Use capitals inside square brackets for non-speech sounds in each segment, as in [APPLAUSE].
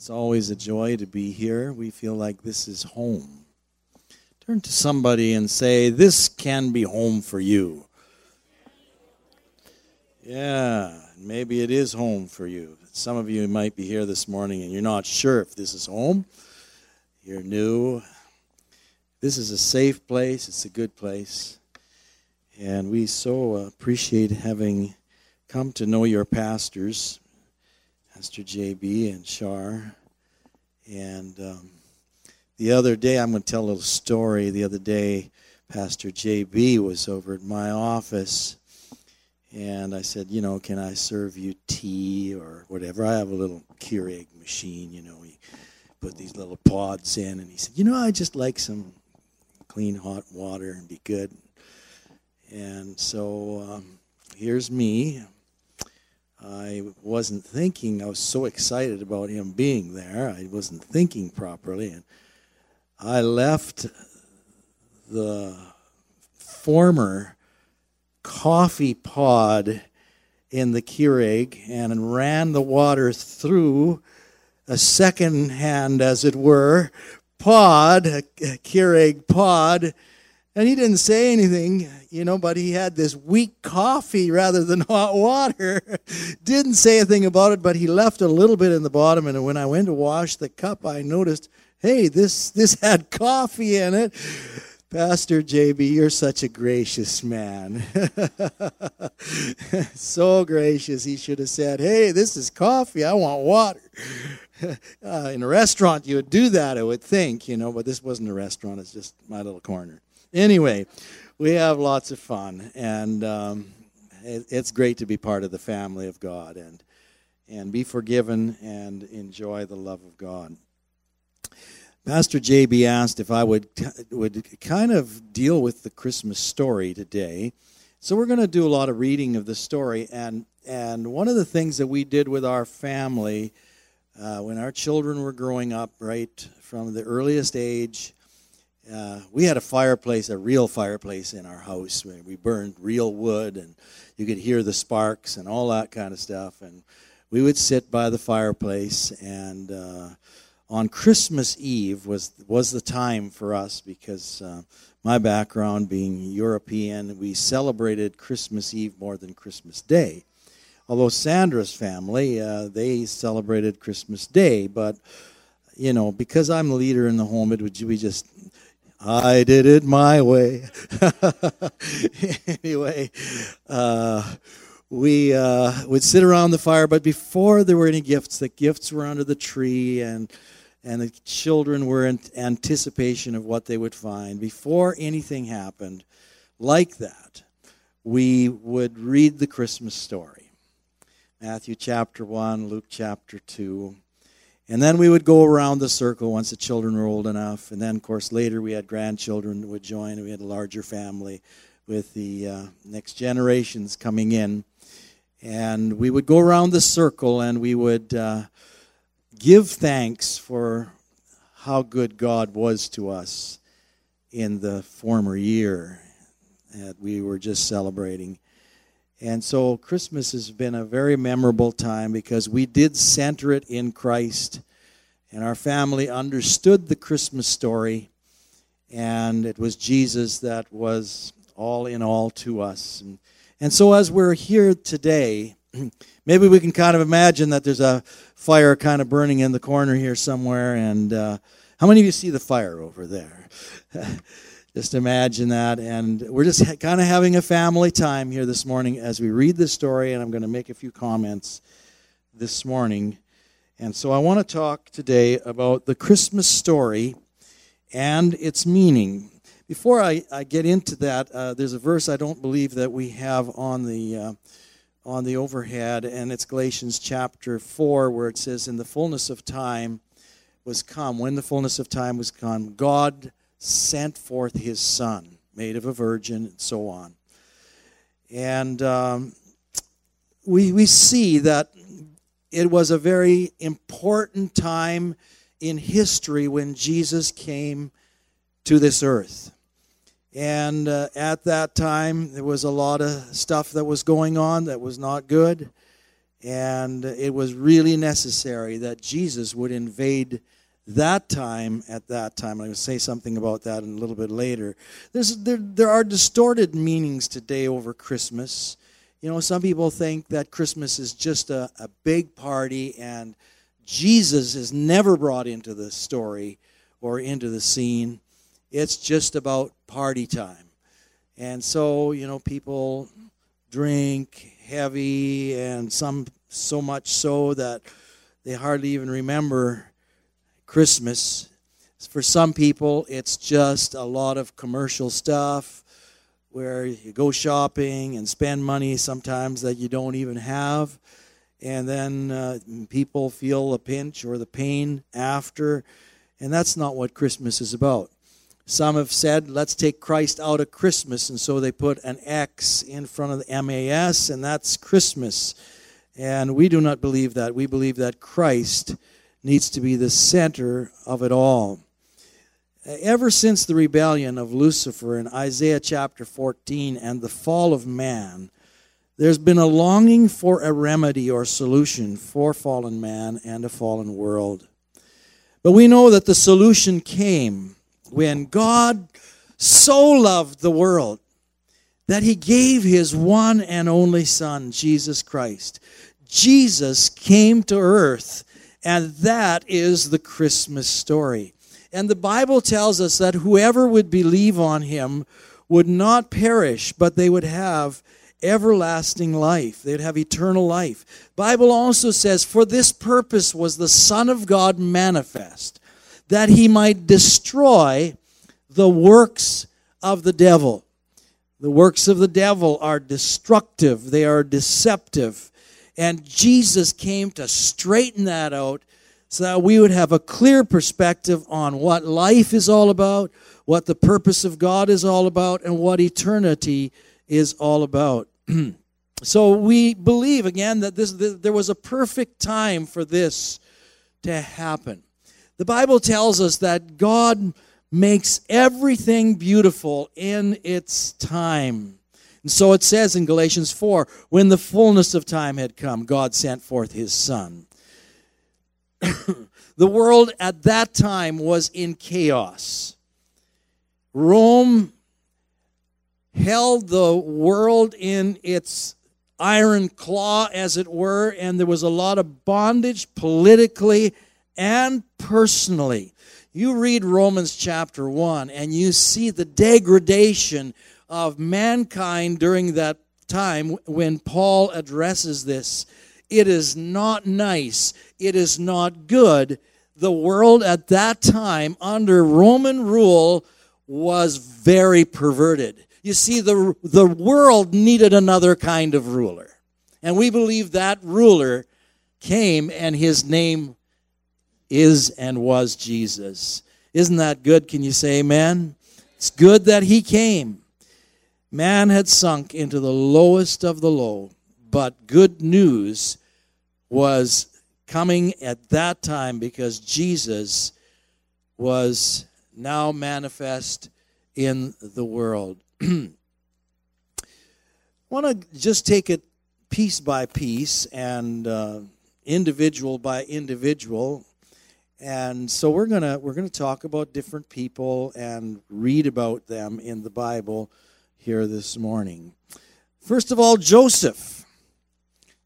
It's always a joy to be here. We feel like this is home. Turn to somebody and say, This can be home for you. Yeah, maybe it is home for you. Some of you might be here this morning and you're not sure if this is home. You're new. This is a safe place, it's a good place. And we so appreciate having come to know your pastors. Pastor JB and Shar. And um, the other day, I'm going to tell a little story. The other day, Pastor JB was over at my office, and I said, You know, can I serve you tea or whatever? I have a little Keurig machine, you know, we put these little pods in. And he said, You know, I just like some clean hot water and be good. And so um, here's me. I wasn't thinking, I was so excited about him being there, I wasn't thinking properly. And I left the former coffee pod in the Keurig and ran the water through a second hand, as it were, pod, a Keurig pod, and he didn't say anything, you know, but he had this weak coffee rather than [LAUGHS] hot water. didn't say a thing about it, but he left a little bit in the bottom. And when I went to wash the cup, I noticed, hey, this, this [LAUGHS] had coffee in it. Pastor JB, you're such a gracious man. [LAUGHS] so gracious. He should have said, hey, this is coffee. I want water. Uh, in a restaurant, you would do that, I would think, you know, but this wasn't a restaurant. It's just my little corner. Anyway, we have lots of fun, and um, it, it's great to be part of the family of God and and be forgiven and enjoy the love of God. Pastor JB asked if I would would kind of deal with the Christmas story today. So we're going to do a lot of reading of the story and and one of the things that we did with our family uh, when our children were growing up, right from the earliest age, uh, we had a fireplace, a real fireplace in our house. We burned real wood, and you could hear the sparks and all that kind of stuff. And we would sit by the fireplace, and uh, on Christmas Eve was was the time for us because uh, my background being European, we celebrated Christmas Eve more than Christmas Day. Although Sandra's family, uh, they celebrated Christmas Day, but you know, because I'm the leader in the home, it would we just I did it my way. [LAUGHS] anyway, uh, we uh, would sit around the fire, but before there were any gifts, the gifts were under the tree, and and the children were in anticipation of what they would find. Before anything happened like that, we would read the Christmas story Matthew chapter 1, Luke chapter 2. And then we would go around the circle once the children were old enough. And then, of course, later we had grandchildren would join, and we had a larger family with the uh, next generations coming in. And we would go around the circle and we would uh, give thanks for how good God was to us in the former year that we were just celebrating. And so Christmas has been a very memorable time because we did center it in Christ. And our family understood the Christmas story. And it was Jesus that was all in all to us. And, and so as we're here today, [CLEARS THROAT] maybe we can kind of imagine that there's a fire kind of burning in the corner here somewhere. And uh, how many of you see the fire over there? [LAUGHS] Just imagine that. And we're just kind of having a family time here this morning as we read this story, and I'm going to make a few comments this morning. And so I want to talk today about the Christmas story and its meaning. Before I, I get into that, uh, there's a verse I don't believe that we have on the. Uh, on the overhead, and it's Galatians chapter 4, where it says, In the fullness of time was come, when the fullness of time was come, God sent forth his son, made of a virgin, and so on. And um, we, we see that it was a very important time in history when Jesus came to this earth. And uh, at that time, there was a lot of stuff that was going on that was not good. And it was really necessary that Jesus would invade that time at that time. I'm going to say something about that in a little bit later. There's, there, there are distorted meanings today over Christmas. You know, some people think that Christmas is just a, a big party and Jesus is never brought into the story or into the scene. It's just about party time. And so, you know, people drink heavy and some so much so that they hardly even remember Christmas. For some people, it's just a lot of commercial stuff where you go shopping and spend money sometimes that you don't even have. And then uh, people feel the pinch or the pain after. And that's not what Christmas is about. Some have said, let's take Christ out of Christmas. And so they put an X in front of the MAS, and that's Christmas. And we do not believe that. We believe that Christ needs to be the center of it all. Ever since the rebellion of Lucifer in Isaiah chapter 14 and the fall of man, there's been a longing for a remedy or solution for fallen man and a fallen world. But we know that the solution came when God so loved the world that he gave his one and only Son, Jesus Christ. Jesus came to earth and that is the Christmas story. And the Bible tells us that whoever would believe on him would not perish, but they would have everlasting life. They'd have eternal life. Bible also says, For this purpose was the Son of God manifest, that he might destroy the works of the devil. The works of the devil are destructive, they are deceptive. And Jesus came to straighten that out so that we would have a clear perspective on what life is all about, what the purpose of God is all about, and what eternity is all about. [CLEARS THROAT] so we believe again that this there was a perfect time for this to happen. The Bible tells us that God makes everything beautiful in its time. And so it says in Galatians 4 when the fullness of time had come, God sent forth his Son. [COUGHS] the world at that time was in chaos. Rome held the world in its iron claw, as it were, and there was a lot of bondage politically and personally. You read Romans chapter 1 and you see the degradation of mankind during that time when Paul addresses this. It is not nice. It is not good. The world at that time, under Roman rule, was very perverted. You see, the, the world needed another kind of ruler. And we believe that ruler came, and his name is and was Jesus. Isn't that good? Can you say amen? It's good that he came. Man had sunk into the lowest of the low, but good news was coming at that time because Jesus was now manifest in the world. I want to just take it piece by piece and uh, individual by individual and so we're gonna we're gonna talk about different people and read about them in the bible here this morning. First of all, Joseph.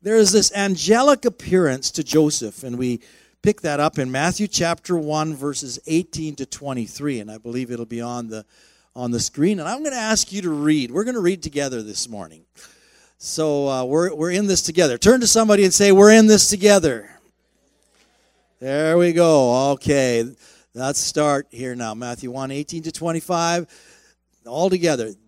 There is this angelic appearance to Joseph, and we pick that up in Matthew chapter 1, verses 18 to 23, and I believe it'll be on the on the screen. And I'm going to ask you to read. We're going to read together this morning. So uh, we're, we're in this together. Turn to somebody and say, We're in this together. There we go. Okay. Let's start here now. Matthew 1 18 to 25. All together.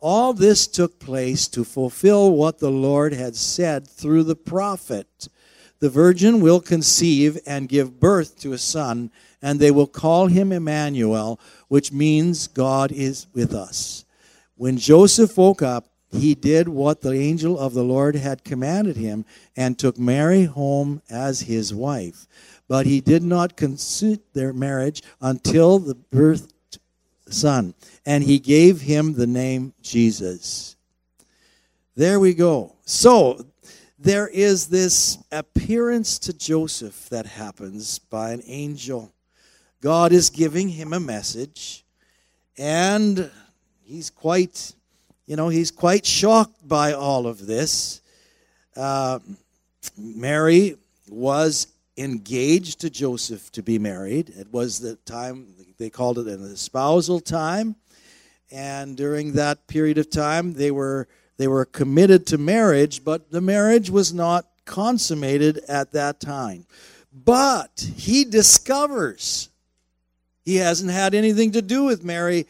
All this took place to fulfill what the Lord had said through the prophet. The virgin will conceive and give birth to a son, and they will call him Emmanuel, which means God is with us. When Joseph woke up, he did what the angel of the Lord had commanded him and took Mary home as his wife. But he did not consummate their marriage until the birth son, and he gave him the name Jesus. There we go. So there is this appearance to Joseph that happens by an angel. God is giving him a message, and he's quite, you know, he's quite shocked by all of this. Uh, Mary was engaged to Joseph to be married. It was the time, they called it an espousal time. And during that period of time, they were they were committed to marriage, but the marriage was not consummated at that time. But he discovers he hasn't had anything to do with Mary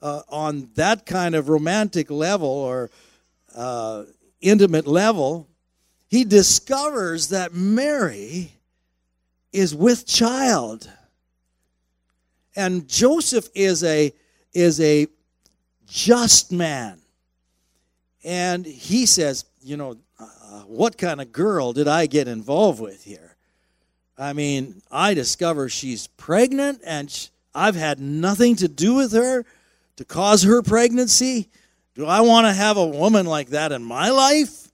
uh, on that kind of romantic level or uh, intimate level. He discovers that Mary is with child. And Joseph is a is a just man. And he says, you know, uh, what kind of girl did I get involved with here? I mean, I discover she's pregnant and I've had nothing to do with her to cause her pregnancy. Do I want to have a woman like that in my life?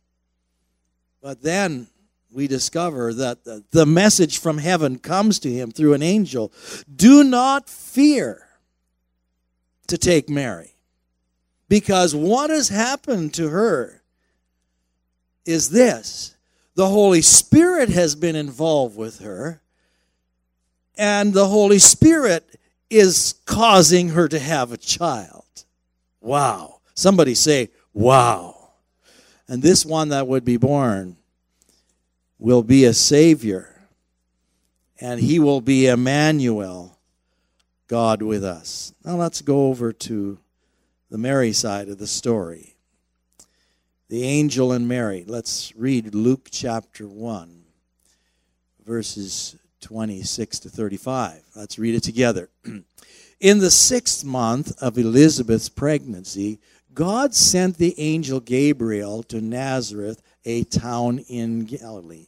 But then we discover that the, message from heaven comes to him through an angel. Do not fear to take Mary because what has happened to her is this the Holy Spirit has been involved with her, and the Holy Spirit is causing her to have a child. Wow. Somebody say, wow. And this one that would be born will be a Savior, and he will be Emmanuel, God with us. Now let's go over to the Mary side of the story. The angel and Mary. Let's read Luke chapter 1, verses 26 to 35. Let's read it together. [CLEARS THROAT] In the sixth month of Elizabeth's pregnancy, God sent the angel Gabriel to Nazareth, a town in Galilee.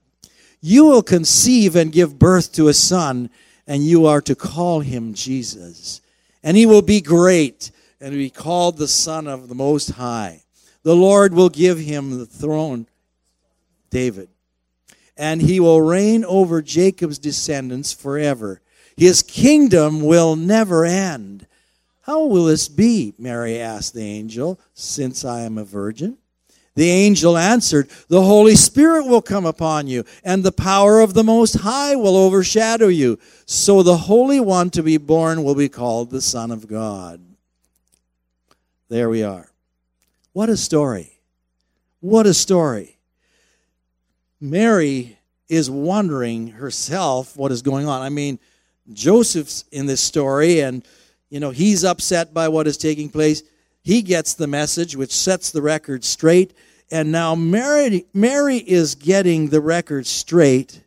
You will conceive and give birth to a son, and you are to call him Jesus. And he will be great and be called the Son of the Most High. The Lord will give him the throne, David and he will reign over Jacob's descendants forever. His kingdom will never end. How will this be? Mary asked the angel, since I am a virgin. The angel answered, The Holy Spirit will come upon you, and the power of the Most High will overshadow you. So the Holy One to be born will be called the Son of God. There we are. What a story! What a story. Mary is wondering herself what is going on. I mean, Joseph's in this story, and you know he's upset by what is taking place. He gets the message, which sets the record straight, and now Mary, Mary is getting the record straight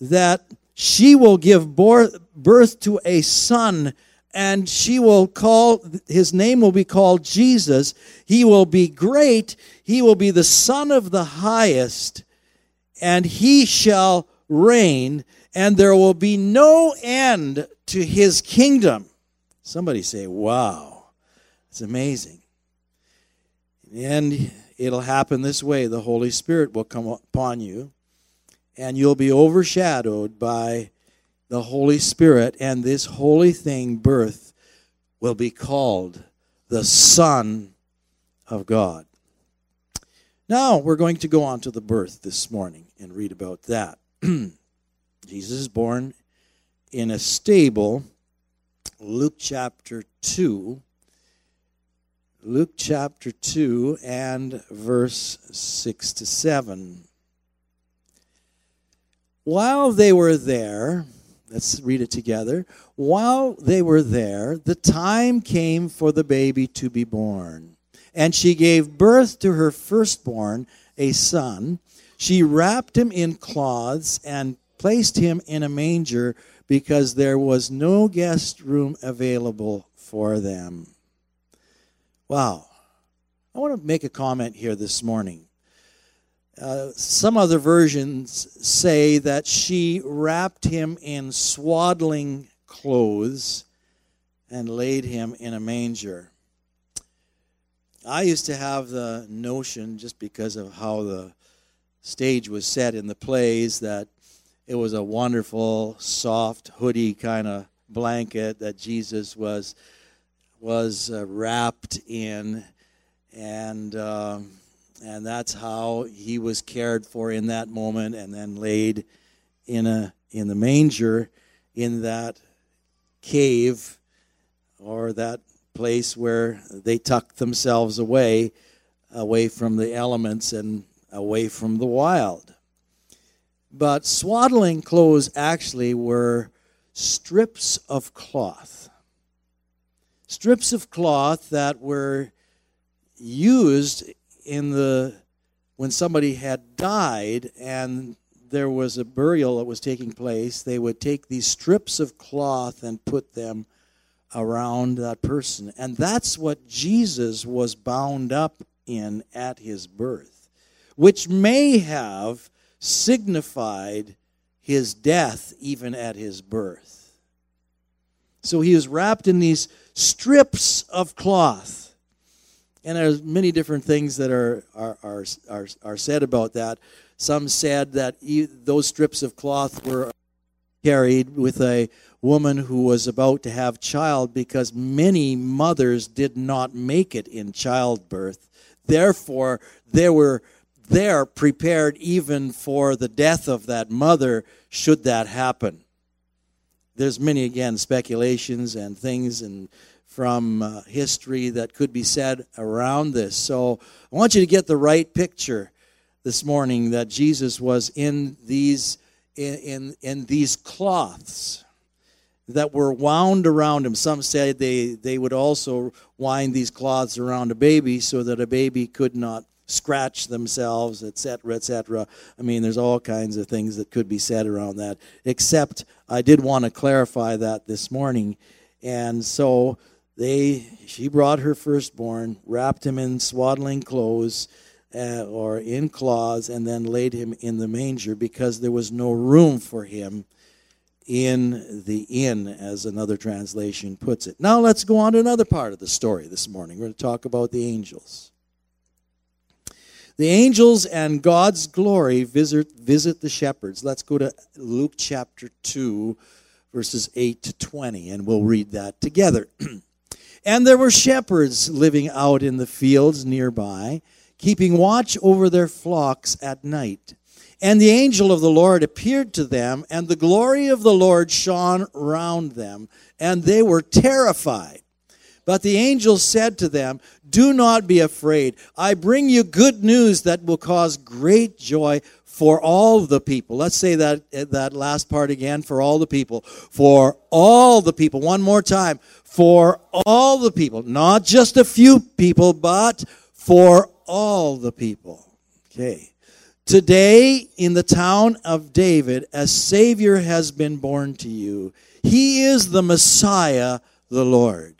that she will give birth to a son and she will call his name will be called Jesus. He will be great. He will be the son of the highest and he shall reign, and there will be no end to his kingdom. Somebody say, Wow, it's amazing. And it'll happen this way the Holy Spirit will come upon you, and you'll be overshadowed by the Holy Spirit, and this holy thing, birth, will be called the Son of God. Now we're going to go on to the birth this morning and read about that. [CLEARS THROAT] Jesus is born in a stable, Luke chapter 2. Luke chapter 2 and verse 6 to 7. While they were there, let's read it together. While they were there, the time came for the baby to be born. And she gave birth to her firstborn, a son. She wrapped him in cloths and placed him in a manger because there was no guest room available for them. Wow. I want to make a comment here this morning. Uh, some other versions say that she wrapped him in swaddling clothes and laid him in a manger. I used to have the notion, just because of how the stage was set in the plays, that it was a wonderful, soft, hoodie kind of blanket that Jesus was was uh, wrapped in, and uh, and that's how he was cared for in that moment, and then laid in a in the manger in that cave or that place where they tucked themselves away away from the elements and away from the wild but swaddling clothes actually were strips of cloth. Strips of cloth that were used in the when somebody had died and there was a burial that was taking place, they would take these strips of cloth and put them around that person. And that's what Jesus was bound up in at his birth, which may have signified his death even at his birth. So he is wrapped in these strips of cloth. And there's many different things that are, are, are, are, are said about that. Some said that those strips of cloth were carried with a woman who was about to have child because many mothers did not make it in childbirth. Therefore, they were there prepared even for the death of that mother should that happen. There's many again speculations and things and from uh, history that could be said around this. So I want you to get the right picture this morning that Jesus was in these in, in, in these cloths that were wound around him. Some said they, they would also wind these cloths around a baby so that a baby could not scratch themselves, etc., etc. I mean, there's all kinds of things that could be said around that. Except, I did want to clarify that this morning, and so they she brought her firstborn, wrapped him in swaddling clothes. Uh, or in cloths, and then laid him in the manger because there was no room for him in the inn, as another translation puts it. Now let's go on to another part of the story this morning. We're going to talk about the angels. The angels and God's glory visit, visit the shepherds. Let's go to Luke chapter 2, verses 8 to 20, and we'll read that together. [CLEARS THROAT] and there were shepherds living out in the fields nearby, keeping watch over their flocks at night. And the angel of the Lord appeared to them, and the glory of the Lord shone round them, and they were terrified. But the angel said to them, Do not be afraid. I bring you good news that will cause great joy for all the people. Let's say that, eh, that last part again for all the people. For all the people. One more time. For all the people. Not just a few people, but for all the people. Okay. Today, in the town of David, a Savior has been born to you. He is the Messiah, the Lord.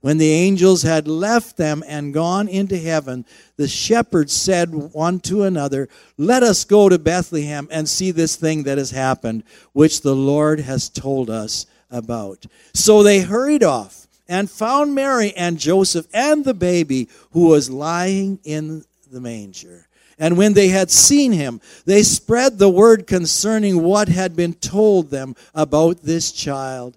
When the angels had left them and gone into heaven, the shepherds said one to another, Let us go to Bethlehem and see this thing that has happened, which the Lord has told us about. So they hurried off and found Mary and Joseph and the baby who was lying in the manger. And when they had seen him, they spread the word concerning what had been told them about this child.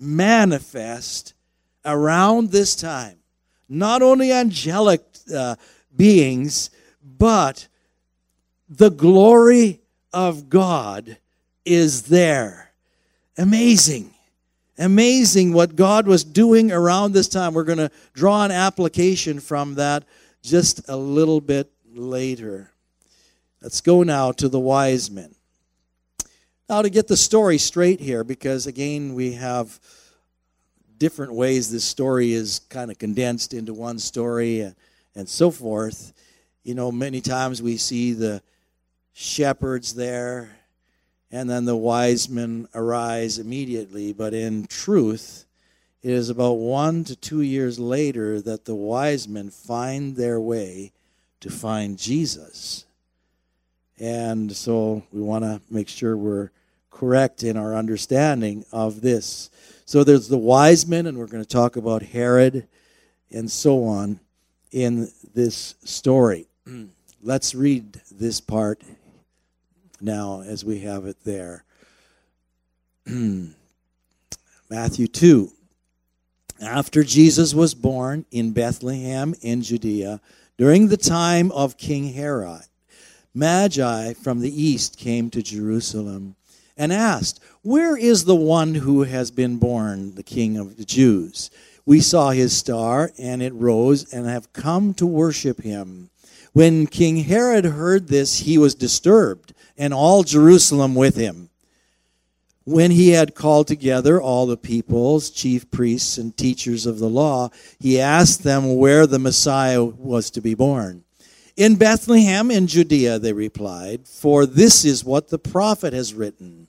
manifest around this time. Not only angelic uh, beings, but the glory of God is there. Amazing. Amazing what God was doing around this time. We're going to draw an application from that just a little bit later. Let's go now to the wise men. Now, to get the story straight here, because again, we have different ways this story is kind of condensed into one story and, and so forth. You know, many times we see the shepherds there, and then the wise men arise immediately. But in truth, it is about one to two years later that the wise men find their way to find Jesus. And so we want to make sure we're correct in our understanding of this. So there's the wise men, and we're going to talk about Herod and so on in this story. [CLEARS THROAT] Let's read this part now as we have it there. [CLEARS THROAT] Matthew 2. After Jesus was born in Bethlehem in Judea, during the time of King Herod, Magi from the east came to Jerusalem and asked, Where is the one who has been born, the King of the Jews? We saw his star, and it rose, and have come to worship him. When King Herod heard this, he was disturbed, and all Jerusalem with him. When he had called together all the peoples, chief priests, and teachers of the law, he asked them where the Messiah was to be born. In Bethlehem in Judea, they replied, for this is what the prophet has written.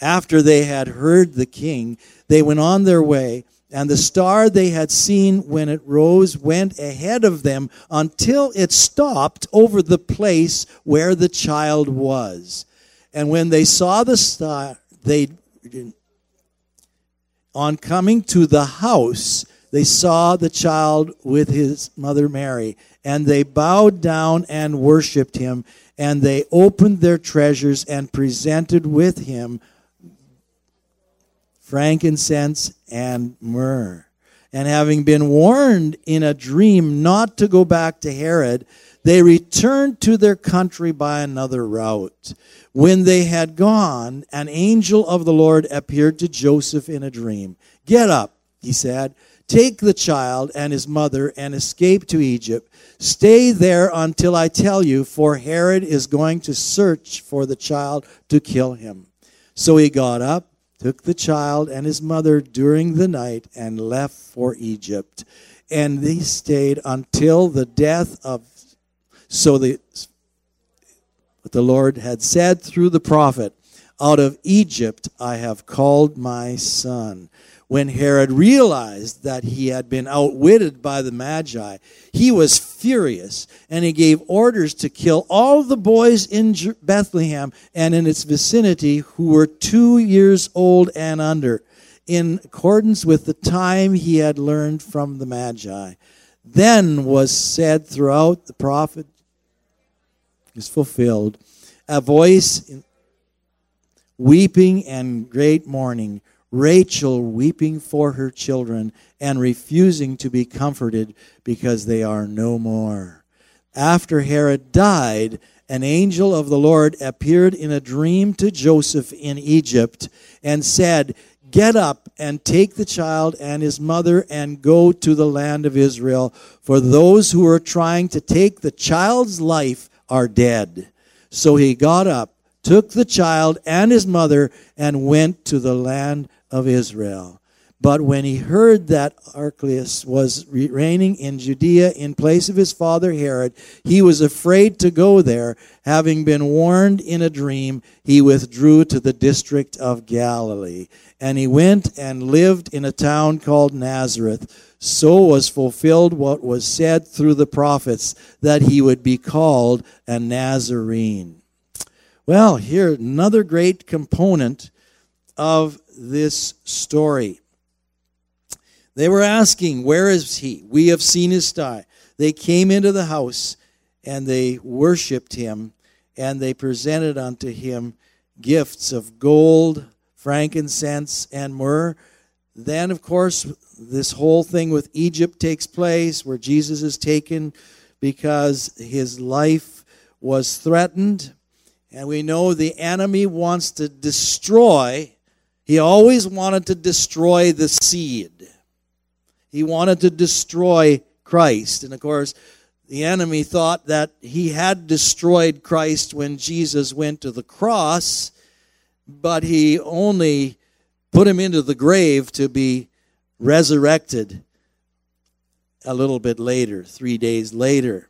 After they had heard the king, they went on their way, and the star they had seen when it rose went ahead of them until it stopped over the place where the child was. And when they saw the star, they on coming to the house, they saw the child with his mother Mary, and they bowed down and worshiped him, and they opened their treasures and presented with him frankincense and myrrh. And having been warned in a dream not to go back to Herod, they returned to their country by another route. When they had gone, an angel of the Lord appeared to Joseph in a dream. Get up, he said. Take the child and his mother and escape to Egypt. Stay there until I tell you, for Herod is going to search for the child to kill him. So he got up, took the child and his mother during the night, and left for Egypt. And they stayed until the death of so the what the Lord had said through the prophet, Out of Egypt I have called my son. When Herod realized that he had been outwitted by the Magi, he was furious and he gave orders to kill all the boys in Bethlehem and in its vicinity who were two years old and under, in accordance with the time he had learned from the Magi. Then was said throughout the prophet is fulfilled a voice in weeping and great mourning Rachel weeping for her children and refusing to be comforted because they are no more. After Herod died, an angel of the Lord appeared in a dream to Joseph in Egypt and said, Get up and take the child and his mother and go to the land of Israel, for those who are trying to take the child's life are dead. So he got up, took the child and his mother, and went to the land of Israel. But when he heard that Archelaus was reigning in Judea in place of his father Herod, he was afraid to go there. Having been warned in a dream, he withdrew to the district of Galilee. And he went and lived in a town called Nazareth. So was fulfilled what was said through the prophets that he would be called a Nazarene. Well, here, another great component of this story. They were asking, Where is he? We have seen his star. They came into the house and they worshiped him and they presented unto him gifts of gold, frankincense, and myrrh. Then, of course, this whole thing with Egypt takes place where Jesus is taken because his life was threatened. And we know the enemy wants to destroy he always wanted to destroy the seed. He wanted to destroy Christ. And of course, the enemy thought that he had destroyed Christ when Jesus went to the cross, but he only put him into the grave to be resurrected a little bit later, three days later.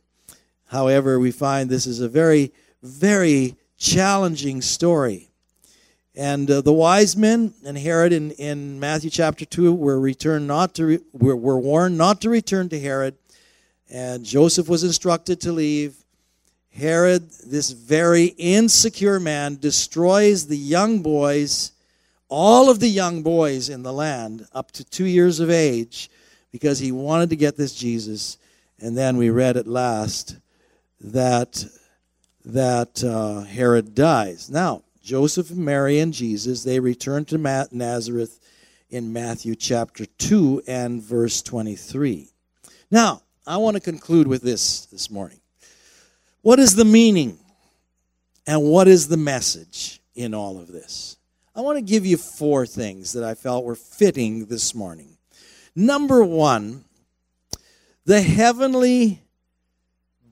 However, we find this is a very, very challenging story. And uh, the wise men and Herod in, in Matthew chapter 2 were returned not to re, were, were warned not to return to Herod. And Joseph was instructed to leave. Herod, this very insecure man, destroys the young boys, all of the young boys in the land up to two years of age, because he wanted to get this Jesus. And then we read at last that that uh, Herod dies. Now, Joseph, Mary, and Jesus, they return to Nazareth in Matthew chapter 2 and verse 23. Now, I want to conclude with this this morning. What is the meaning and what is the message in all of this? I want to give you four things that I felt were fitting this morning. Number one, the heavenly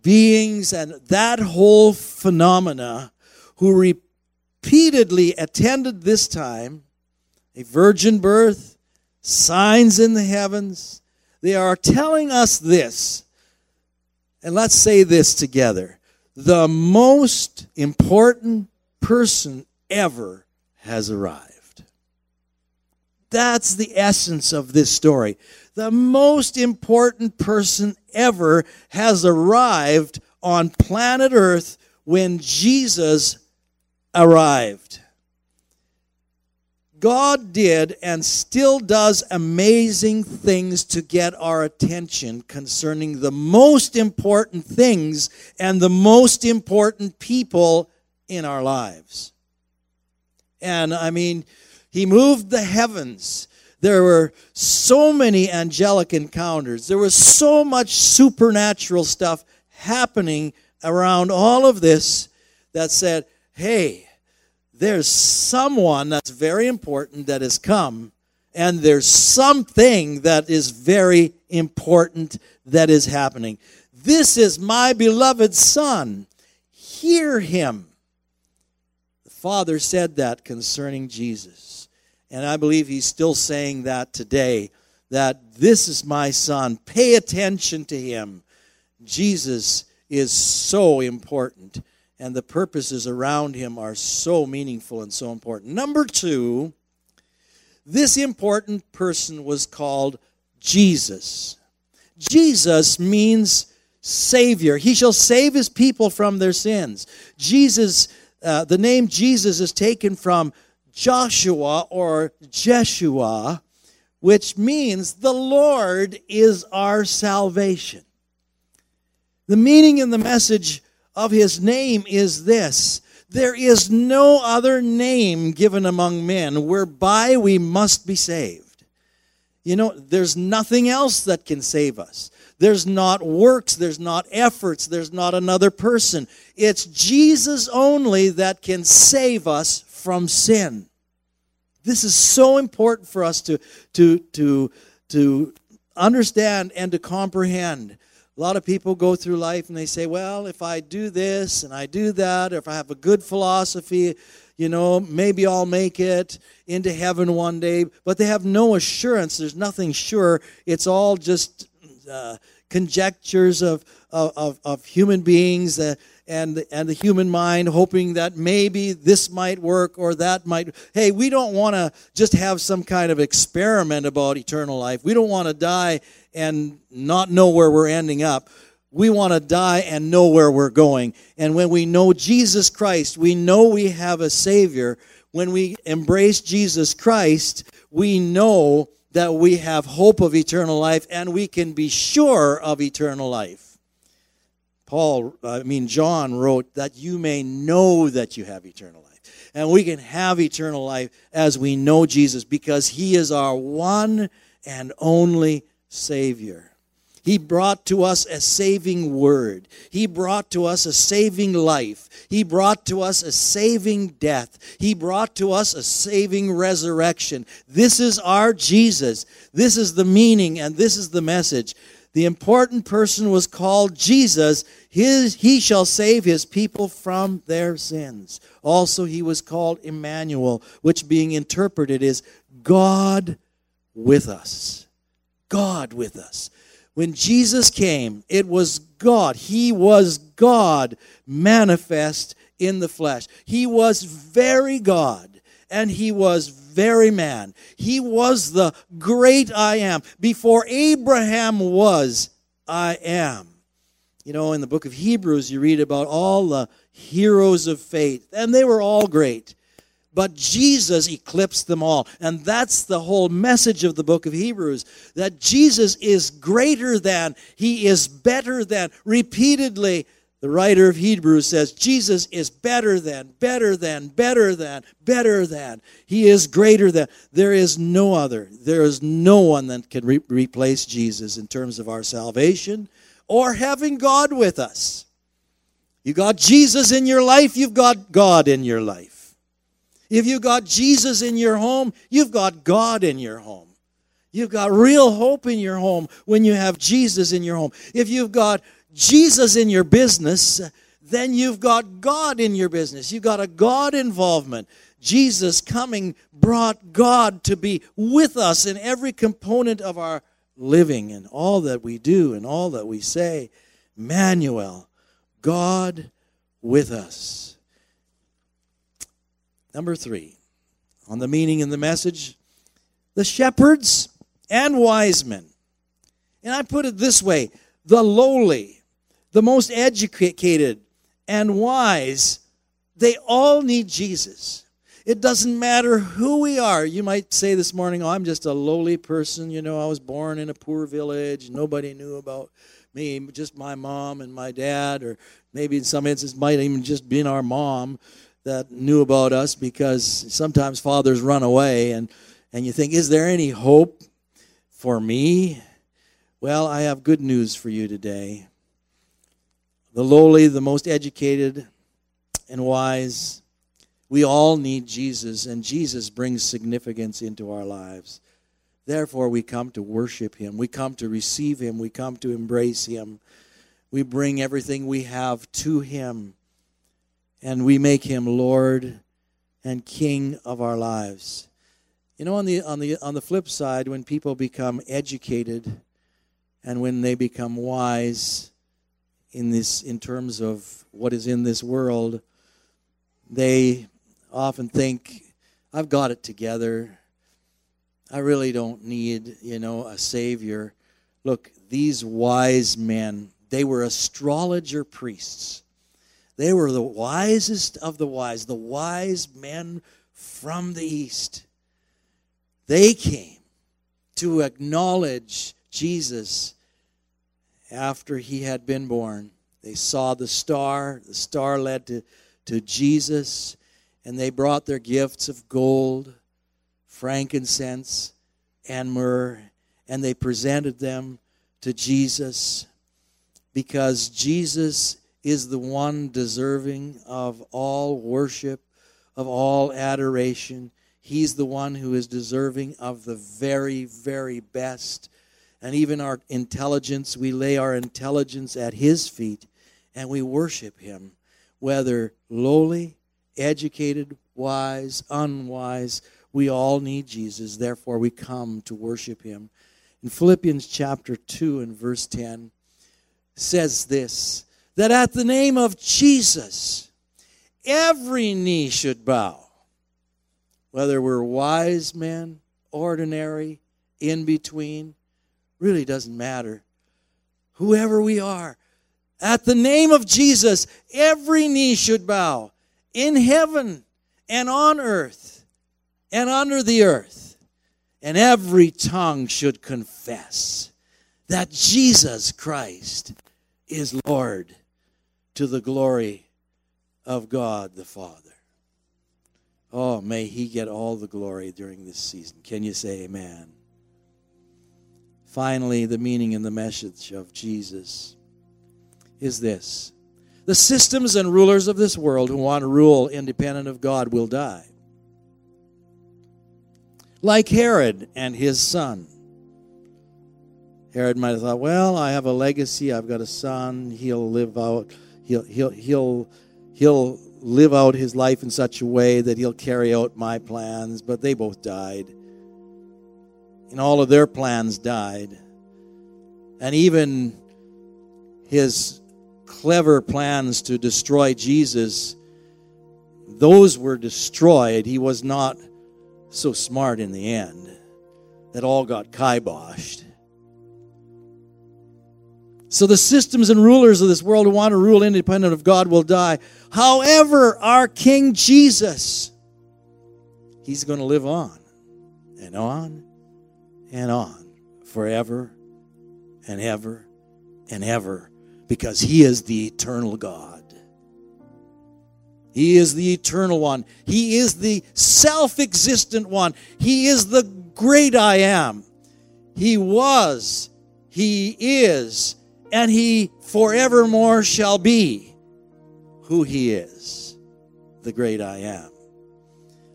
beings and that whole phenomena who repeatedly attended this time a virgin birth, signs in the heavens. They are telling us this. And let's say this together. The most important person ever has arrived. That's the essence of this story. The most important person ever has arrived on planet Earth when Jesus arrived. God did and still does amazing things to get our attention concerning the most important things and the most important people in our lives. And I mean, He moved the heavens. There were so many angelic encounters. There was so much supernatural stuff happening around all of this that said, hey, there's someone that's very important that has come, and there's something that is very important that is happening. This is my beloved Son. Hear him. The Father said that concerning Jesus. And I believe he's still saying that today that this is my Son. Pay attention to him. Jesus is so important and the purposes around him are so meaningful and so important. Number two, this important person was called Jesus. Jesus means Savior. He shall save his people from their sins. Jesus, uh, the name Jesus is taken from Joshua or Jeshua, which means the Lord is our salvation. The meaning and the message of his name is this there is no other name given among men whereby we must be saved. You know, there's nothing else that can save us. There's not works, there's not efforts, there's not another person. It's Jesus only that can save us from sin. This is so important for us to, to, to, to understand and to comprehend. A lot of people go through life and they say, well, if I do this and I do that, or if I have a good philosophy, you know, maybe I'll make it into heaven one day. But they have no assurance. There's nothing sure. It's all just uh, conjectures of, of, of, human beings uh, and, and the human mind, hoping that maybe this might work or that might. Hey, we don't want to just have some kind of experiment about eternal life. We don't want to die and not know where we're ending up. We want to die and know where we're going. And when we know Jesus Christ, we know we have a Savior. When we embrace Jesus Christ, we know that we have hope of eternal life and we can be sure of eternal life. Paul, uh, I mean, John wrote that you may know that you have eternal life. And we can have eternal life as we know Jesus because he is our one and only Savior. He brought to us a saving word. He brought to us a saving life. He brought to us a saving death. He brought to us a saving resurrection. This is our Jesus. This is the meaning and this is the message. The important person was called Jesus. His, he shall save his people from their sins. Also, he was called Emmanuel, which being interpreted is God with us. God with us. When Jesus came, it was God. He was God manifest in the flesh. He was very God and he was very man. He was the great I am. Before Abraham was, I am. You know, in the book of Hebrews, you read about all the heroes of faith, and they were all great. But Jesus eclipsed them all. And that's the whole message of the book of Hebrews that Jesus is greater than, he is better than. Repeatedly, the writer of Hebrews says, Jesus is better than, better than, better than, better than. He is greater than. There is no other. There is no one that can re- replace Jesus in terms of our salvation or having God with us. You got Jesus in your life, you've got God in your life. If you've got Jesus in your home, you've got God in your home. You've got real hope in your home when you have Jesus in your home. If you've got Jesus in your business, then you've got God in your business. You've got a God involvement. Jesus coming brought God to be with us in every component of our living and all that we do and all that we say. Emmanuel, God with us. Number three, on the meaning and the message, the shepherds and wise men. And I put it this way the lowly, the most educated, and wise, they all need Jesus. It doesn't matter who we are. You might say this morning, oh, I'm just a lowly person. You know, I was born in a poor village. Nobody knew about me, just my mom and my dad, or maybe in some instances, might even just been our mom that knew about us because sometimes fathers run away and, and you think, is there any hope for me? Well, I have good news for you today. The lowly, the most educated, and wise, we all need Jesus, and Jesus brings significance into our lives. Therefore, we come to worship Him. We come to receive Him. We come to embrace Him. We bring everything we have to Him and we make him Lord and King of our lives. You know, on the on the on the flip side, when people become educated and when they become wise, in this in terms of what is in this world, they often think, I've got it together. I really don't need, you know, a savior. Look, these wise men, they were astrologer priests. They were the wisest of the wise, the wise men from the east. They came to acknowledge Jesus after he had been born. They saw the star, the star led to, to Jesus, and they brought their gifts of gold, frankincense, and myrrh, and they presented them to Jesus because Jesus is the one deserving of all worship, of all adoration. He's the one who is deserving of the very, very best and even our intelligence, we lay our intelligence at His feet and we worship Him, whether lowly, educated, wise, unwise. We all need Jesus. Therefore, we come to worship Him. In Philippians chapter 2 and verse 10 says this that at the name of Jesus, every knee should bow, whether we're wise men, ordinary, in between really doesn't matter. Whoever we are, at the name of Jesus, every knee should bow in heaven and on earth and under the earth, and every tongue should confess that Jesus Christ is Lord to the glory of God the Father. Oh, may He get all the glory during this season. Can you say amen? Finally, the meaning and the message of Jesus is this. The systems and rulers of this world who want to rule independent of God will die. Like Herod and his son. Herod might have thought, well, I have a legacy, I've got a son, he'll live out, he'll, he'll, he'll, he'll live out his life in such a way that he'll carry out my plans, but they both died and all of their plans died. And even his clever plans to destroy Jesus, those were destroyed. He was not so smart in the end. That all got kiboshed. So the systems and rulers of this world who want to rule independent of God will die. However, our King Jesus, he's going to live on and on and on forever and ever and ever because He is the eternal God. He is the eternal one. He is the self existent one. He is the great I am. He was, He is, and He forevermore shall be who He is, the great I am.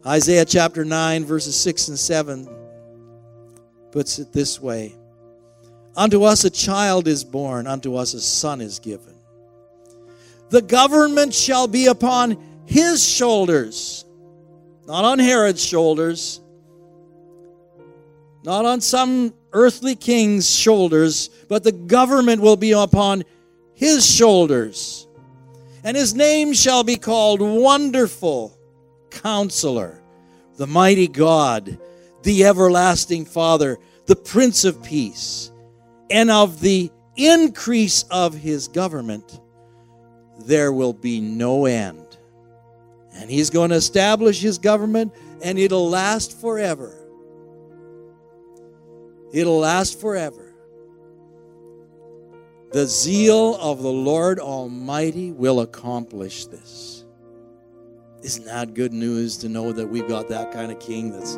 Isaiah chapter 9, verses 6 and 7 puts it this way Unto us a child is born, unto us a son is given. The government shall be upon his shoulders, not on Herod's shoulders, not on some earthly king's shoulders, but the government will be upon his shoulders. And his name shall be called Wonderful Counselor, the Mighty God the everlasting Father, the Prince of Peace, and of the increase of his government, there will be no end. And he's going to establish his government, and it'll last forever. It'll last forever. The zeal of the Lord Almighty will accomplish this. Isn't that good news to know that we've got that kind of king that's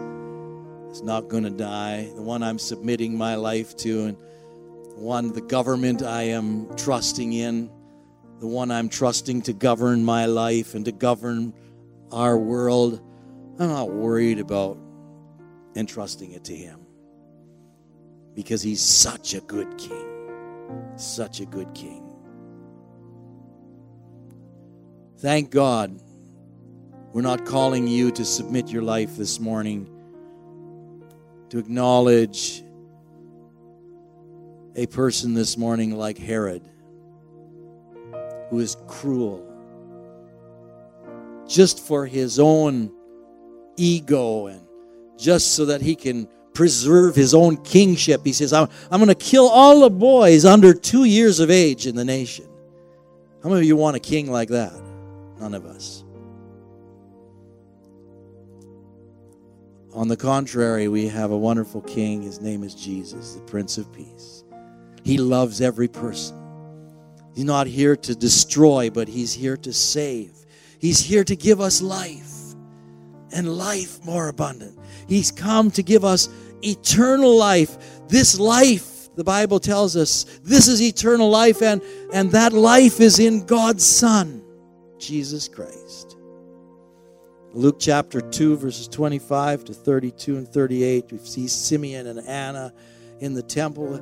not going to die, the one I'm submitting my life to, and the one, the government I am trusting in, the one I'm trusting to govern my life and to govern our world. I'm not worried about entrusting it to Him because He's such a good King. Such a good King. Thank God we're not calling you to submit your life this morning to acknowledge a person this morning like Herod. who is cruel just for his own ego and just so that he can preserve his own kingship. He says, I'm, I'm going to kill all the boys under two years of age in the nation. How many of you want a king like that? None of us. On the contrary, we have a wonderful king. His name is Jesus, the Prince of Peace. He loves every person. He's not here to destroy, but he's here to save. He's here to give us life and life more abundant. He's come to give us eternal life. This life, the Bible tells us, this is eternal life, and, and that life is in God's Son, Jesus Christ. Luke chapter 2, verses 25 to 32 and 38, we see Simeon and Anna in the temple.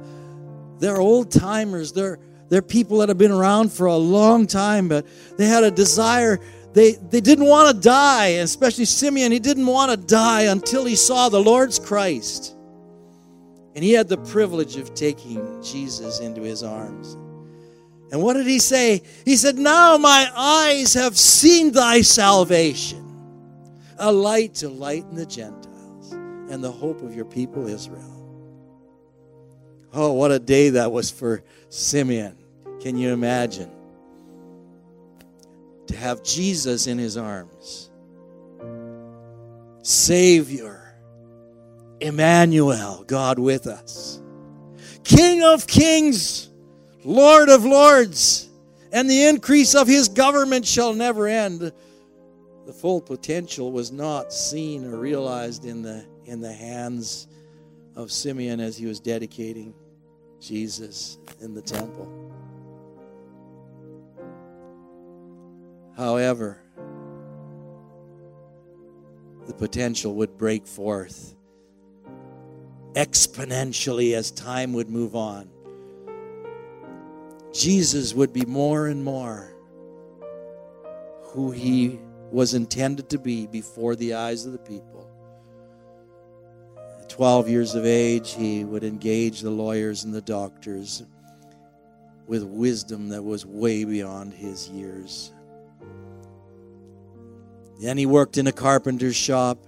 They're old timers. They're, they're people that have been around for a long time, but they had a desire they, they didn't want to die, especially Simeon. He didn't want to die until he saw the Lord's Christ. And he had the privilege of taking Jesus into his arms. And what did he say? He said, Now my eyes have seen thy salvation, a light to lighten the Gentiles and the hope of your people Israel. Oh, what a day that was for Simeon. Can you imagine? to have Jesus in his arms. Savior, Emmanuel, God with us. King of kings, Lord of lords, and the increase of his government shall never end. The full potential was not seen or realized in the, in the hands of Simeon as he was dedicating Jesus in the temple. However, the potential would break forth exponentially as time would move on. Jesus would be more and more who he was intended to be before the eyes of the people. At 12 years of age, he would engage the lawyers and the doctors with wisdom that was way beyond his years. Then he worked in a carpenter's shop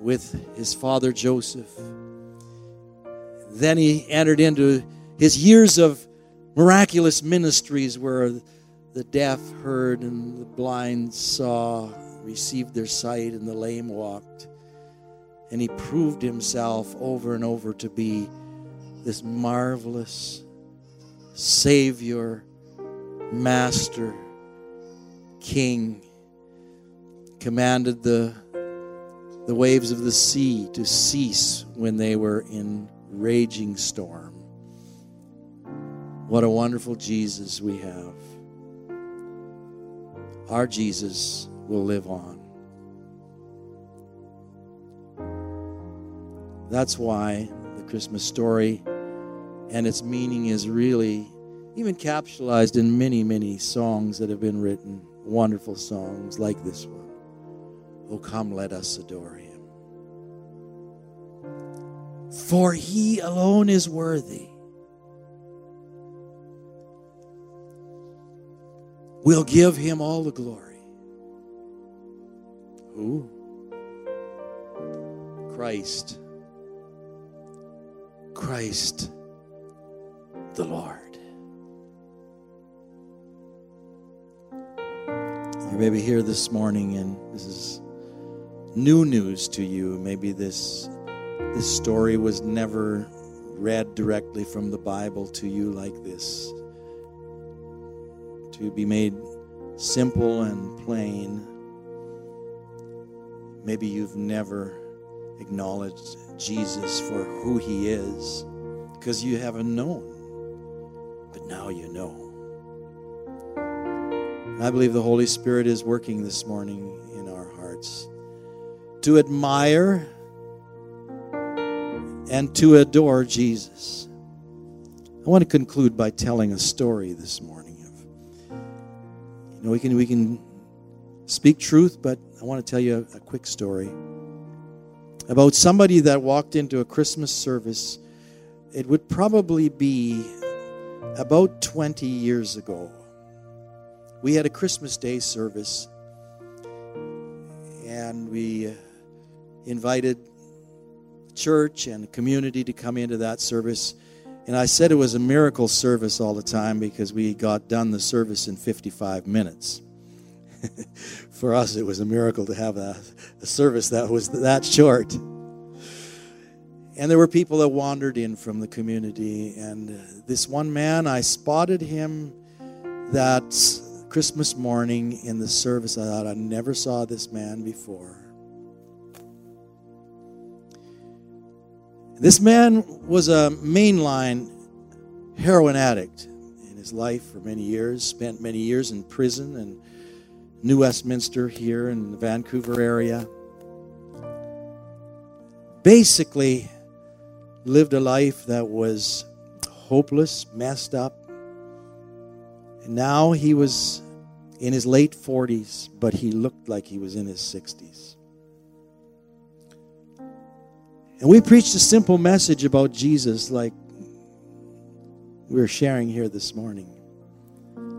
with his father Joseph. Then he entered into his years of miraculous ministries where the deaf heard and the blind saw, received their sight, and the lame walked. And he proved himself over and over to be this marvelous Savior, Master, king commanded the, the waves of the sea to cease when they were in raging storm. What a wonderful Jesus we have. Our Jesus will live on. That's why the Christmas story and its meaning is really even capitalized in many, many songs that have been written wonderful songs like this one. Oh, come, let us adore him. For he alone is worthy. We'll give him all the glory. Who? Christ. Christ the Lord. You may be here this morning and this is new news to you. Maybe this this story was never read directly from the Bible to you like this. To be made simple and plain. Maybe you've never acknowledged Jesus for who he is because you haven't known. But now you know. I believe the Holy Spirit is working this morning in our hearts to admire and to adore Jesus. I want to conclude by telling a story this morning you know we can we can speak truth but I want to tell you a, a quick story about somebody that walked into a Christmas service it would probably be about 20 years ago, we had a Christmas Day service and we uh, invited church and community to come into that service. And I said it was a miracle service all the time because we got done the service in 55 minutes. [LAUGHS] For us, it was a miracle to have a, a service that was that short. And there were people that wandered in from the community. And uh, this one man, I spotted him that Christmas morning in the service. I thought, I never saw this man before. This man was a mainline heroin addict in his life for many years, spent many years in prison in New Westminster here in the Vancouver area. Basically, lived a life that was hopeless, messed up. And now he was in his late 40s, but he looked like he was in his 60s. And we preached a simple message about Jesus, like we are sharing here this morning.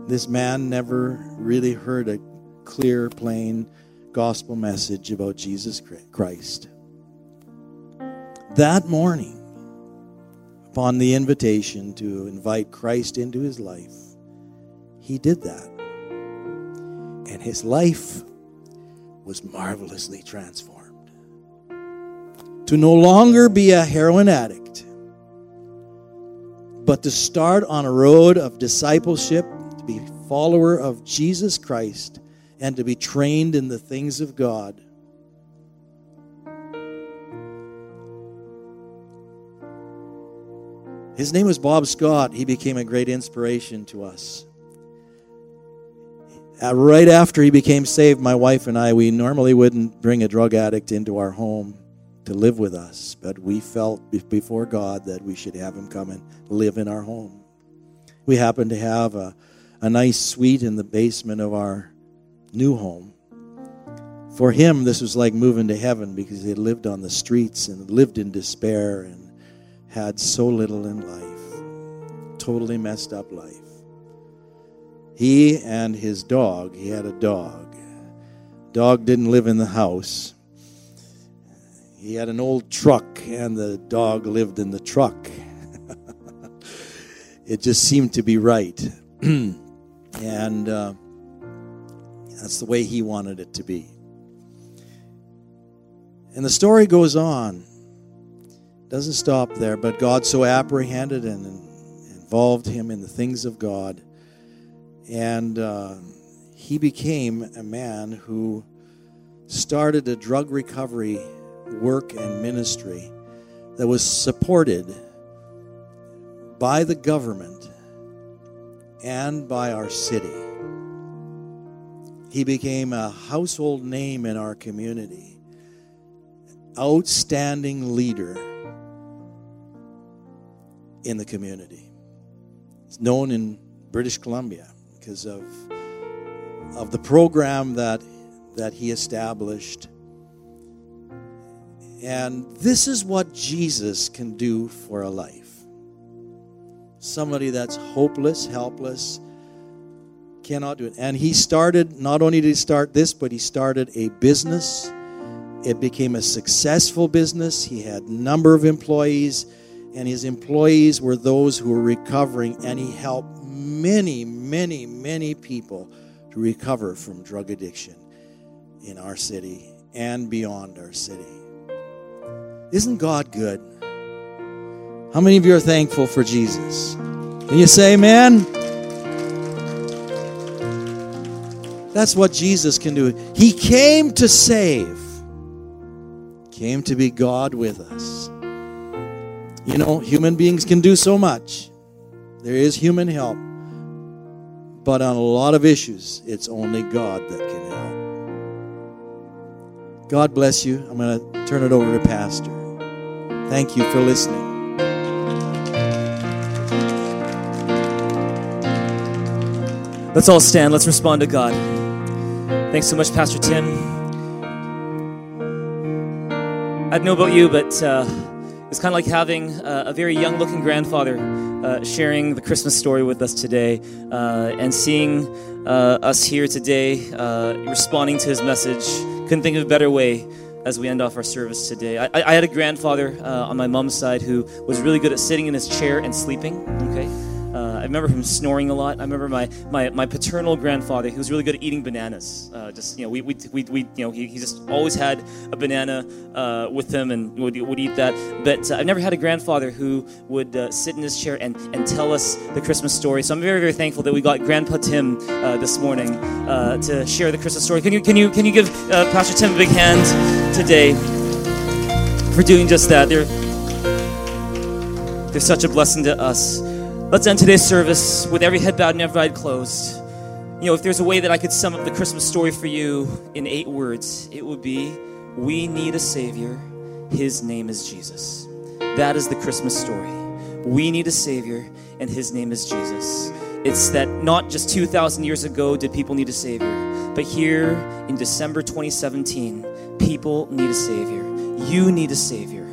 This man never really heard a clear, plain gospel message about Jesus Christ. That morning, upon the invitation to invite Christ into his life, he did that. And his life was marvelously transformed. To no longer be a heroin addict, but to start on a road of discipleship, to be a follower of Jesus Christ, and to be trained in the things of God His name was Bob Scott. He became a great inspiration to us. Uh, right after he became saved, my wife and I, we normally wouldn't bring a drug addict into our home to live with us, but we felt before God that we should have him come and live in our home. We happened to have a, a nice suite in the basement of our new home. For him, this was like moving to heaven because he had lived on the streets and lived in despair and had so little in life, totally messed up life. He and his dog, he had a dog. Dog didn't live in the house. He had an old truck, and the dog lived in the truck. [LAUGHS] it just seemed to be right. [CLEARS THROAT] and uh, that's the way he wanted it to be. And the story goes on doesn't stop there, but God so apprehended and involved him in the things of God. And uh, he became a man who started a drug recovery work and ministry that was supported by the government and by our city. He became a household name in our community, outstanding leader in the community. It's known in British Columbia because of, of the program that, that he established. And this is what Jesus can do for a life somebody that's hopeless, helpless, cannot do it. And he started, not only did he start this, but he started a business. It became a successful business. He had a number of employees and his employees were those who were recovering, and he helped many, many, many people to recover from drug addiction in our city and beyond our city. Isn't God good? How many of you are thankful for Jesus? Can you say amen? That's what Jesus can do. He came to save, came to be God with us. You know, human beings can do so much. There is human help. But on a lot of issues, it's only God that can help. God bless you. I'm going to turn it over to Pastor. Thank you for listening. Let's all stand. Let's respond to God. Thanks so much, Pastor Tim. I don't know about you, but. Uh, It's kind of like having uh, a very young looking grandfather uh, sharing the Christmas story with us today uh, and seeing uh, us here today uh, responding to his message. Couldn't think of a better way as we end off our service today. I, I had a grandfather uh, on my mom's side who was really good at sitting in his chair and sleeping, okay? I remember him snoring a lot. I remember my, my, my paternal grandfather, he was really good at eating bananas. Uh, just, you know, we, we, we, we you know, he, he just always had a banana uh, with him and would, would eat that. But uh, I've never had a grandfather who would uh, sit in his chair and, and tell us the Christmas story. So I'm very, very thankful that we got Grandpa Tim uh, this morning to share the Christmas story. Can you, can you, can you give Pastor Tim a big hand today for doing just that? They're, they're such a blessing to us. Let's end today's service with every head bowed and every eye closed. You know, if there's a way that I could sum up the Christmas story for you in eight words, it would be We need a Savior. His name is Jesus. That is the Christmas story. We need a Savior, and His name is Jesus. It's that not just 2,000 years ago did people need a Savior, but here in December 2017, people need a Savior. You need a Savior.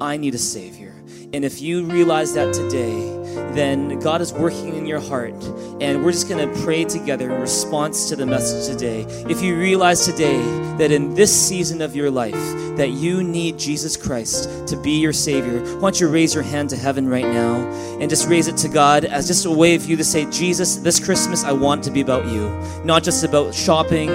I need a Savior. And if you realize that today, then God is working in your heart. And we're just going to pray together in response to the message today. If you realize today that in this season of your life, that you need Jesus Christ to be your Savior, why don't you raise your hand to heaven right now and just raise it to God as just a way of you to say, Jesus, this Christmas I want to be about you. Not just about shopping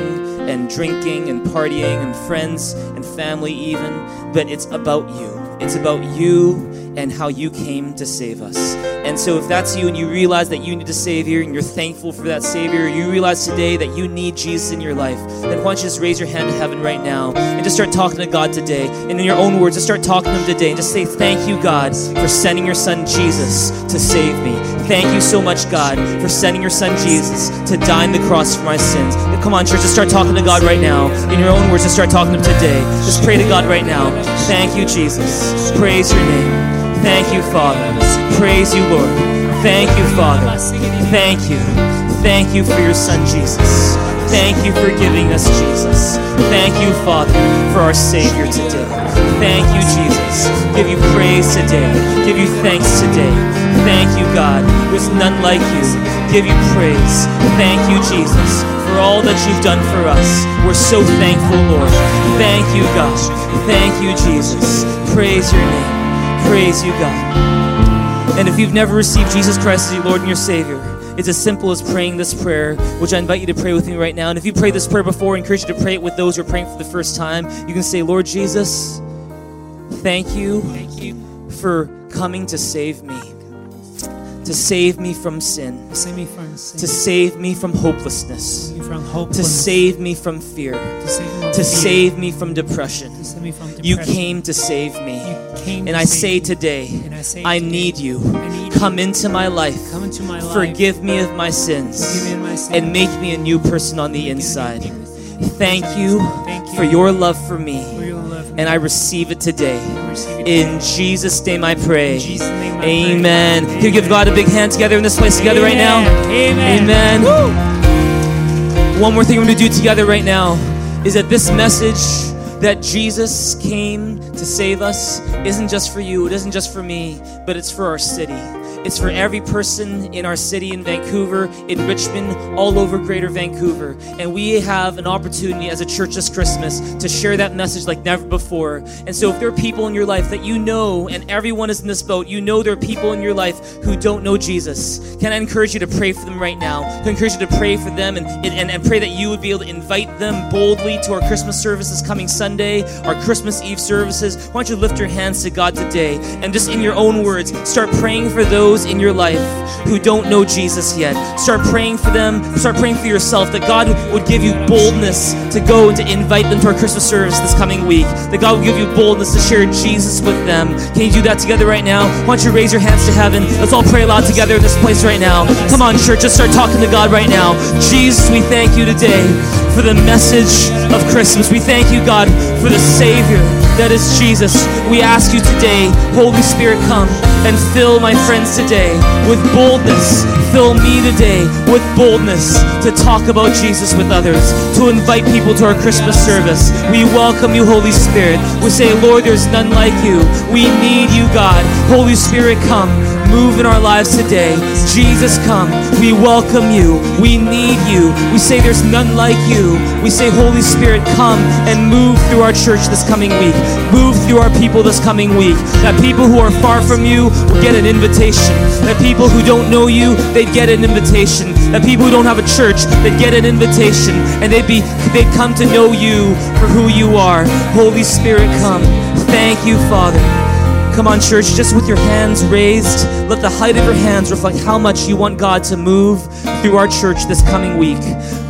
and drinking and partying and friends and family, even, but it's about you. It's about you and how you came to save us. And so, if that's you and you realize that you need a Savior and you're thankful for that Savior, you realize today that you need Jesus in your life, then why don't you just raise your hand to heaven right now and just start talking to God today. And in your own words, just start talking to Him today and just say, Thank you, God, for sending your Son Jesus to save me. Thank you so much, God, for sending your Son Jesus to die on the cross for my sins. Come on, church, just start talking to God right now. In your own words, just start talking to Him today. Just pray to God right now. Thank you, Jesus. Praise your name. Thank you, Father. Praise you, Lord. Thank you, Father. Thank you. Thank you for your Son, Jesus. Thank you for giving us Jesus. Thank you, Father, for our Savior today. Thank you, Jesus. Give you praise today. Give you thanks today. Thank you, God. There's none like you. Give you praise. Thank you, Jesus, for all that you've done for us. We're so thankful, Lord. Thank you, God. Thank you, Jesus. Praise your name. Praise you, God. And if you've never received Jesus Christ as your Lord and your Savior, it's as simple as praying this prayer, which I invite you to pray with me right now. And if you prayed this prayer before, I encourage you to pray it with those who are praying for the first time. You can say, Lord Jesus, thank you, thank you for coming to save me to save me from sin, to save me from, sin. To save me from hopelessness, from hopelessness. to save me from fear, to save me from, to save me from depression. Me from depression. You came to save me. And I say today, I, need you. Come into my life. Come into my life. Forgive me of my sins. and make me a new person on the inside. Thank you, Thank you for your love for me. And I receive it today. In Jesus' name I pray. Amen. Can you give God a big hand together in this place together right now? Amen. Amen. One more thing we're going to do together right now is that this message that Jesus came to save us isn't just for you, it isn't just for me, but it's for our city. It's for every person in our city in Vancouver, in Richmond, all over greater Vancouver. And we have an opportunity as a church this Christmas to share that message like never before. And so if there are people in your life that you know, and everyone is in this boat, you know there are people in your life who don't know Jesus, can I encourage you to pray for them right now? I encourage you to pray for them and, and, and pray that you would be able to invite them boldly to our Christmas services coming Sunday, our Christmas Eve services. Why don't you lift your hands to God today and just in your own words, start praying for those those in your life who don't know Jesus yet. Start praying for them. Start praying for yourself that God would give you boldness to go and to invite them to our Christmas service this coming week. That God will give you boldness to share Jesus with them. Can you do that together right now? Why don't you raise your hands to heaven? Let's all pray aloud together in this place right now. Come on, church, just start talking to God right now. Jesus, we thank you today for the message of Christmas. We thank you, God, for the Savior that is Jesus. We ask you today, Holy Spirit, come and fill my friends today with boldness. Fill me today with boldness to talk about Jesus with others, to invite people to our Christmas service. We welcome you, Holy Spirit. We say, Lord, there's none like you. We need you, God. Holy Spirit, come. Move in our lives today. Jesus, come. We welcome you. We need you. We say there's none like you. We say, Holy Spirit, come and move through our church this coming week. Move through our people this coming week. That people who are far from you will get an invitation. That people who don't know you, they'd get an invitation. That people who don't have a church, they'd get an invitation. And they'd be they'd come to know you for who you are. Holy Spirit, come. Thank you, Father. Come on, church, just with your hands raised, let the height of your hands reflect how much you want God to move through our church this coming week.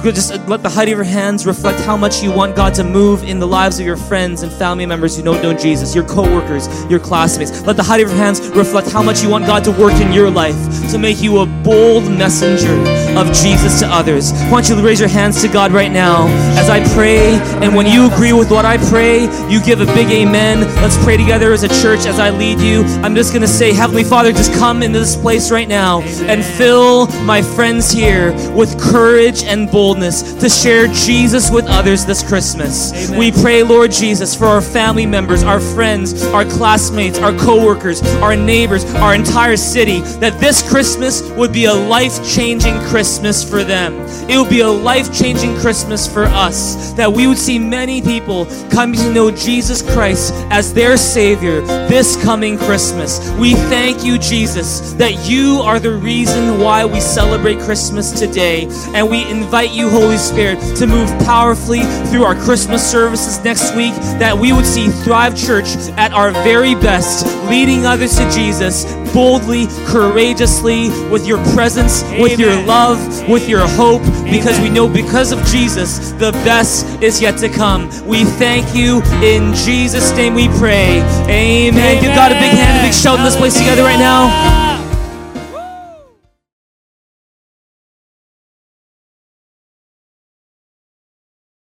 Just let the height of your hands reflect how much you want God to move in the lives of your friends and family members who don't know Jesus, your coworkers, your classmates. Let the height of your hands reflect how much you want God to work in your life to make you a bold messenger of Jesus to others. Why don't you raise your hands to God right now as I pray? And when you agree with what I pray, you give a big amen. Let's pray together as a church as I lead you. I'm just going to say, Heavenly Father, just come into this place right now and fill my friends here with courage and boldness to share Jesus with others this Christmas. Amen. We pray, Lord Jesus, for our family members, our friends, our classmates, our coworkers, our neighbors, our entire city, that this Christmas would be a life changing Christmas for them. It would be a life changing Christmas for us, that we would see many people coming to know Jesus Christ as their Savior this coming Christmas. We thank you, Jesus, that you are the reason why we celebrate Christmas today. And we invite you, Holy Spirit, to move powerfully through our Christmas services next week, that we would see Thrive Church at our very best, leading others to Jesus boldly, courageously, with your presence, with your Amen. love, with your hope, because we know because of Jesus, the best is yet to come. We thank you. In Jesus' name we pray. Amen. Give God a big hand, a big shout in this place together right now.